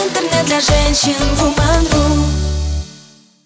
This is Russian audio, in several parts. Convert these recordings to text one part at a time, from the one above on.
Интернет для женщин Woman.ru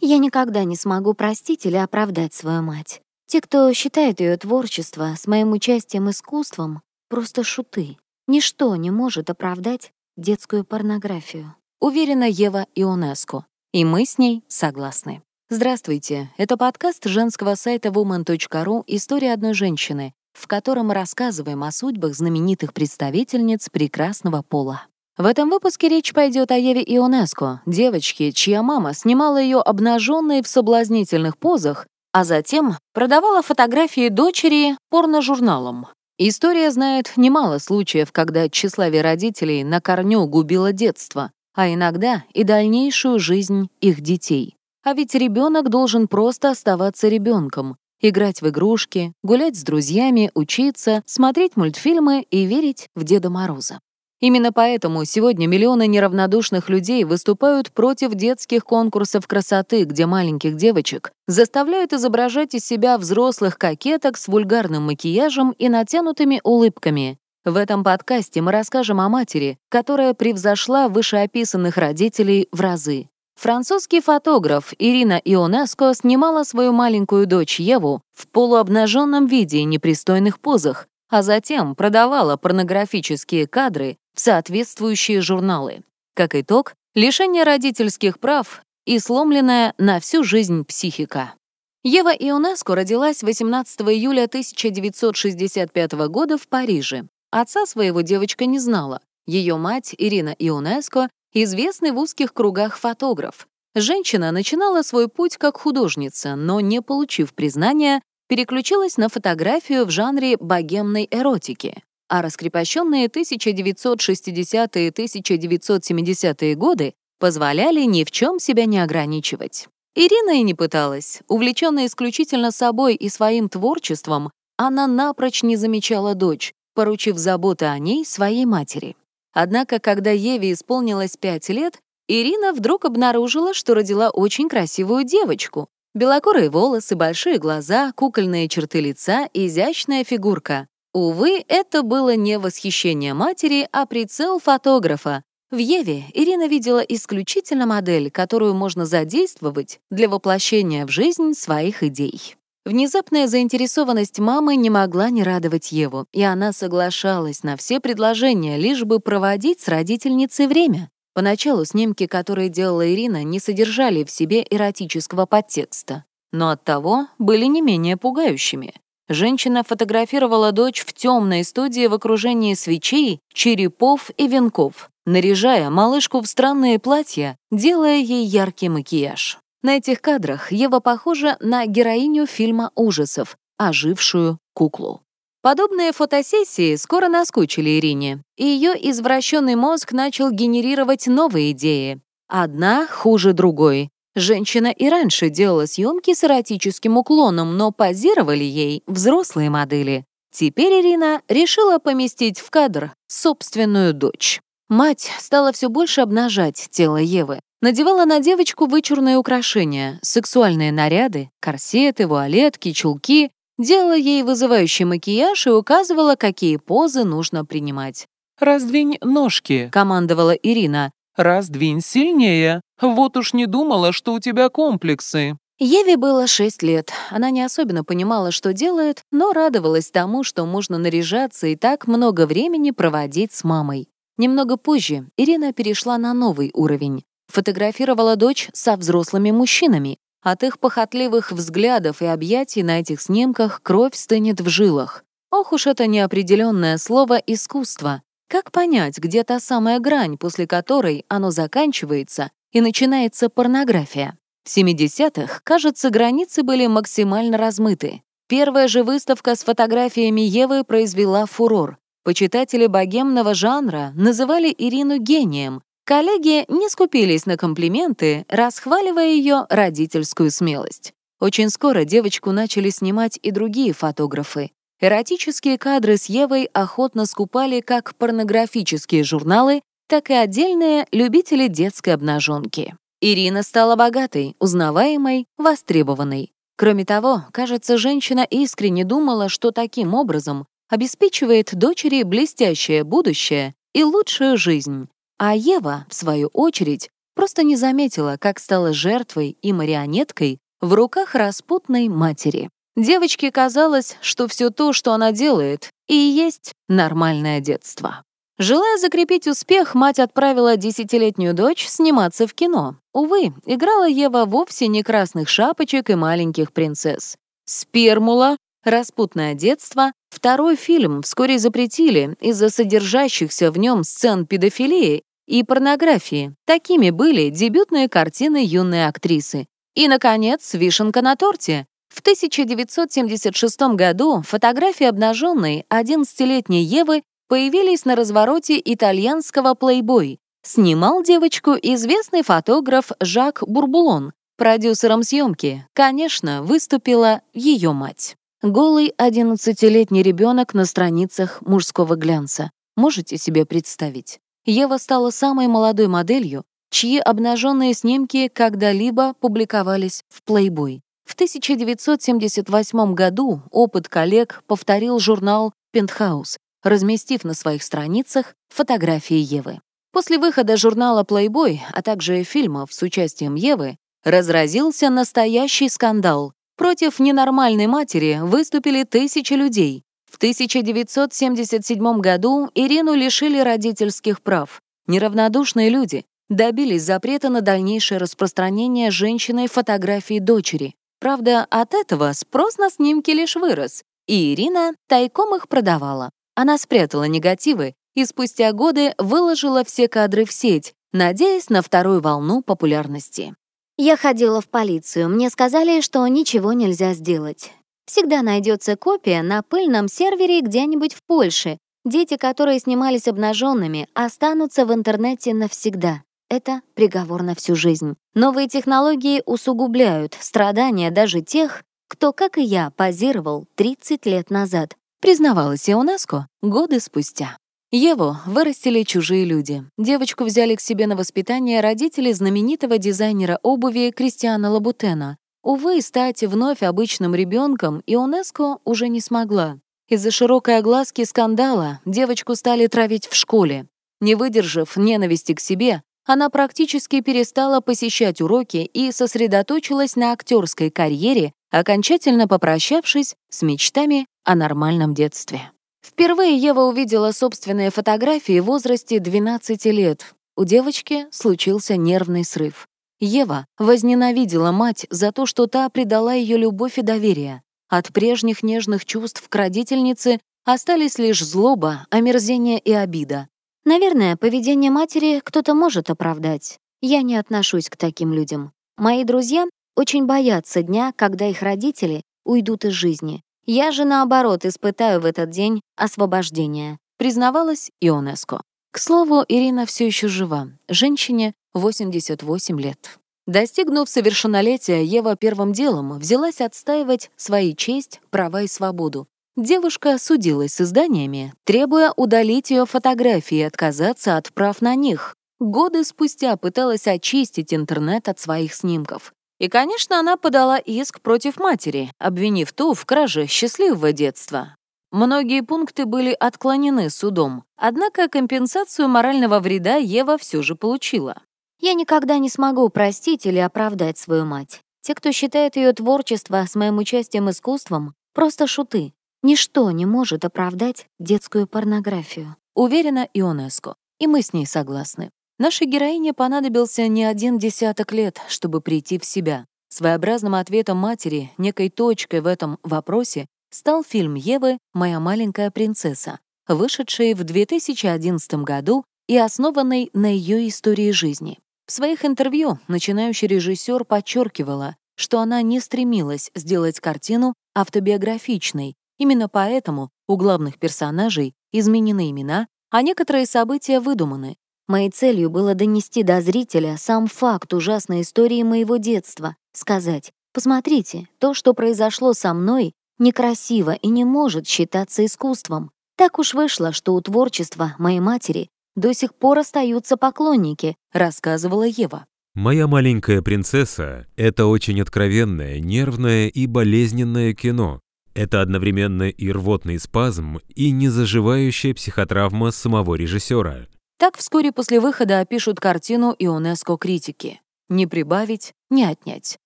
Я никогда не смогу простить или оправдать свою мать. Те, кто считает ее творчество с моим участием искусством, просто шуты. Ничто не может оправдать детскую порнографию. Уверена Ева Ионеско. И мы с ней согласны. Здравствуйте, это подкаст женского сайта woman.ru «История одной женщины», в котором мы рассказываем о судьбах знаменитых представительниц прекрасного пола. В этом выпуске речь пойдет о Еве Ионеско, девочке, чья мама снимала ее обнаженной в соблазнительных позах, а затем продавала фотографии дочери порножурналам. История знает немало случаев, когда тщеславие родителей на корню губило детство, а иногда и дальнейшую жизнь их детей. А ведь ребенок должен просто оставаться ребенком, играть в игрушки, гулять с друзьями, учиться, смотреть мультфильмы и верить в Деда Мороза. Именно поэтому сегодня миллионы неравнодушных людей выступают против детских конкурсов красоты, где маленьких девочек заставляют изображать из себя взрослых кокеток с вульгарным макияжем и натянутыми улыбками. В этом подкасте мы расскажем о матери, которая превзошла вышеописанных родителей в разы. Французский фотограф Ирина Ионеско снимала свою маленькую дочь Еву в полуобнаженном виде и непристойных позах, а затем продавала порнографические кадры в соответствующие журналы. Как итог, лишение родительских прав и сломленная на всю жизнь психика. Ева Ионеско родилась 18 июля 1965 года в Париже. Отца своего девочка не знала. Ее мать, Ирина Ионеско, известный в узких кругах фотограф. Женщина начинала свой путь как художница, но, не получив признания, переключилась на фотографию в жанре богемной эротики а раскрепощенные 1960-е 1970-е годы позволяли ни в чем себя не ограничивать. Ирина и не пыталась. Увлеченная исключительно собой и своим творчеством, она напрочь не замечала дочь, поручив заботы о ней своей матери. Однако, когда Еве исполнилось пять лет, Ирина вдруг обнаружила, что родила очень красивую девочку. Белокурые волосы, большие глаза, кукольные черты лица, изящная фигурка. Увы, это было не восхищение матери, а прицел фотографа. В Еве Ирина видела исключительно модель, которую можно задействовать для воплощения в жизнь своих идей. Внезапная заинтересованность мамы не могла не радовать Еву, и она соглашалась на все предложения, лишь бы проводить с родительницей время. Поначалу снимки, которые делала Ирина, не содержали в себе эротического подтекста, но оттого были не менее пугающими. Женщина фотографировала дочь в темной студии в окружении свечей, черепов и венков, наряжая малышку в странные платья, делая ей яркий макияж. На этих кадрах Ева похожа на героиню фильма ужасов, ожившую куклу. Подобные фотосессии скоро наскучили Ирине, и ее извращенный мозг начал генерировать новые идеи. Одна хуже другой, Женщина и раньше делала съемки с эротическим уклоном, но позировали ей взрослые модели. Теперь Ирина решила поместить в кадр собственную дочь. Мать стала все больше обнажать тело Евы. Надевала на девочку вычурные украшения, сексуальные наряды, корсеты, вуалетки, чулки, делала ей вызывающий макияж и указывала, какие позы нужно принимать. «Раздвинь ножки», — командовала Ирина. «Раздвинь сильнее. Вот уж не думала, что у тебя комплексы». Еве было шесть лет. Она не особенно понимала, что делает, но радовалась тому, что можно наряжаться и так много времени проводить с мамой. Немного позже Ирина перешла на новый уровень. Фотографировала дочь со взрослыми мужчинами. От их похотливых взглядов и объятий на этих снимках кровь стынет в жилах. Ох уж это неопределенное слово «искусство». Как понять, где та самая грань, после которой оно заканчивается и начинается порнография? В 70-х, кажется, границы были максимально размыты. Первая же выставка с фотографиями Евы произвела фурор. Почитатели богемного жанра называли Ирину гением. Коллеги не скупились на комплименты, расхваливая ее родительскую смелость. Очень скоро девочку начали снимать и другие фотографы. Эротические кадры с Евой охотно скупали как порнографические журналы, так и отдельные любители детской обнаженки. Ирина стала богатой, узнаваемой, востребованной. Кроме того, кажется, женщина искренне думала, что таким образом обеспечивает дочери блестящее будущее и лучшую жизнь. А Ева, в свою очередь, просто не заметила, как стала жертвой и марионеткой в руках распутной матери. Девочке казалось, что все то, что она делает, и есть нормальное детство. Желая закрепить успех, мать отправила десятилетнюю дочь сниматься в кино. Увы, играла Ева вовсе не красных шапочек и маленьких принцесс. «Спермула», «Распутное детство», второй фильм вскоре запретили из-за содержащихся в нем сцен педофилии и порнографии. Такими были дебютные картины юной актрисы. И, наконец, вишенка на торте. В 1976 году фотографии обнаженной 11-летней Евы появились на развороте итальянского «Плейбой». Снимал девочку известный фотограф Жак Бурбулон. Продюсером съемки, конечно, выступила ее мать. Голый 11-летний ребенок на страницах мужского глянца. Можете себе представить? Ева стала самой молодой моделью, чьи обнаженные снимки когда-либо публиковались в Playboy. В 1978 году опыт коллег повторил журнал «Пентхаус», разместив на своих страницах фотографии Евы. После выхода журнала Playboy, а также фильмов с участием Евы, разразился настоящий скандал. Против ненормальной матери выступили тысячи людей. В 1977 году Ирину лишили родительских прав. Неравнодушные люди добились запрета на дальнейшее распространение женщиной фотографии дочери. Правда, от этого спрос на снимки лишь вырос, и Ирина тайком их продавала. Она спрятала негативы и спустя годы выложила все кадры в сеть, надеясь на вторую волну популярности. Я ходила в полицию, мне сказали, что ничего нельзя сделать. Всегда найдется копия на пыльном сервере где-нибудь в Польше. Дети, которые снимались обнаженными, останутся в интернете навсегда. Это приговор на всю жизнь. Новые технологии усугубляют страдания даже тех, кто, как и я, позировал 30 лет назад, признавалась ЮНЕСКО годы спустя. Еву вырастили чужие люди. Девочку взяли к себе на воспитание родители знаменитого дизайнера обуви Кристиана Лабутена. Увы, стать вновь обычным ребенком ЮНЕСКО уже не смогла. Из-за широкой огласки скандала девочку стали травить в школе. Не выдержав ненависти к себе, она практически перестала посещать уроки и сосредоточилась на актерской карьере, окончательно попрощавшись с мечтами о нормальном детстве. Впервые Ева увидела собственные фотографии в возрасте 12 лет. У девочки случился нервный срыв. Ева возненавидела мать за то, что та предала ее любовь и доверие. От прежних нежных чувств к родительнице остались лишь злоба, омерзение и обида. Наверное, поведение матери кто-то может оправдать. Я не отношусь к таким людям. Мои друзья очень боятся дня, когда их родители уйдут из жизни. Я же, наоборот, испытаю в этот день освобождение, признавалась Ионеско. К слову, Ирина все еще жива. Женщине 88 лет. Достигнув совершеннолетия, Ева первым делом взялась отстаивать свои честь, права и свободу. Девушка судилась с изданиями, требуя удалить ее фотографии и отказаться от прав на них. Годы спустя пыталась очистить интернет от своих снимков. И, конечно, она подала иск против матери, обвинив ту в краже счастливого детства. Многие пункты были отклонены судом, однако компенсацию морального вреда Ева все же получила. Я никогда не смогу простить или оправдать свою мать. Те, кто считает ее творчество с моим участием искусством, просто шуты. Ничто не может оправдать детскую порнографию. Уверена ИОНЕСКО. И мы с ней согласны. Нашей героине понадобился не один десяток лет, чтобы прийти в себя. Своеобразным ответом матери, некой точкой в этом вопросе, стал фильм Евы «Моя маленькая принцесса», вышедший в 2011 году и основанный на ее истории жизни. В своих интервью начинающий режиссер подчеркивала, что она не стремилась сделать картину автобиографичной Именно поэтому у главных персонажей изменены имена, а некоторые события выдуманы. Моей целью было донести до зрителя сам факт ужасной истории моего детства, сказать «Посмотрите, то, что произошло со мной, некрасиво и не может считаться искусством. Так уж вышло, что у творчества моей матери до сих пор остаются поклонники», рассказывала Ева. «Моя маленькая принцесса» — это очень откровенное, нервное и болезненное кино, это одновременно и рвотный спазм, и незаживающая психотравма самого режиссера. Так вскоре после выхода опишут картину ионеско критики. Не прибавить, не отнять.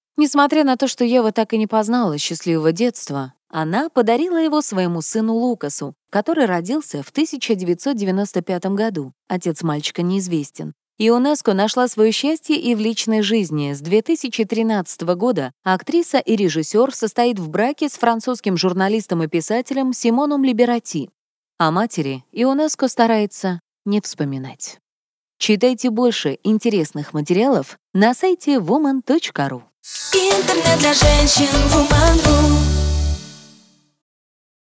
Несмотря на то, что Ева так и не познала счастливого детства, она подарила его своему сыну Лукасу, который родился в 1995 году. Отец мальчика неизвестен. ЮНЕСКО нашла свое счастье и в личной жизни. С 2013 года актриса и режиссер состоит в браке с французским журналистом и писателем Симоном Либерати. О матери ЮНЕСКО старается не вспоминать. Читайте больше интересных материалов на сайте woman.ru. Интернет для женщин Woman.ru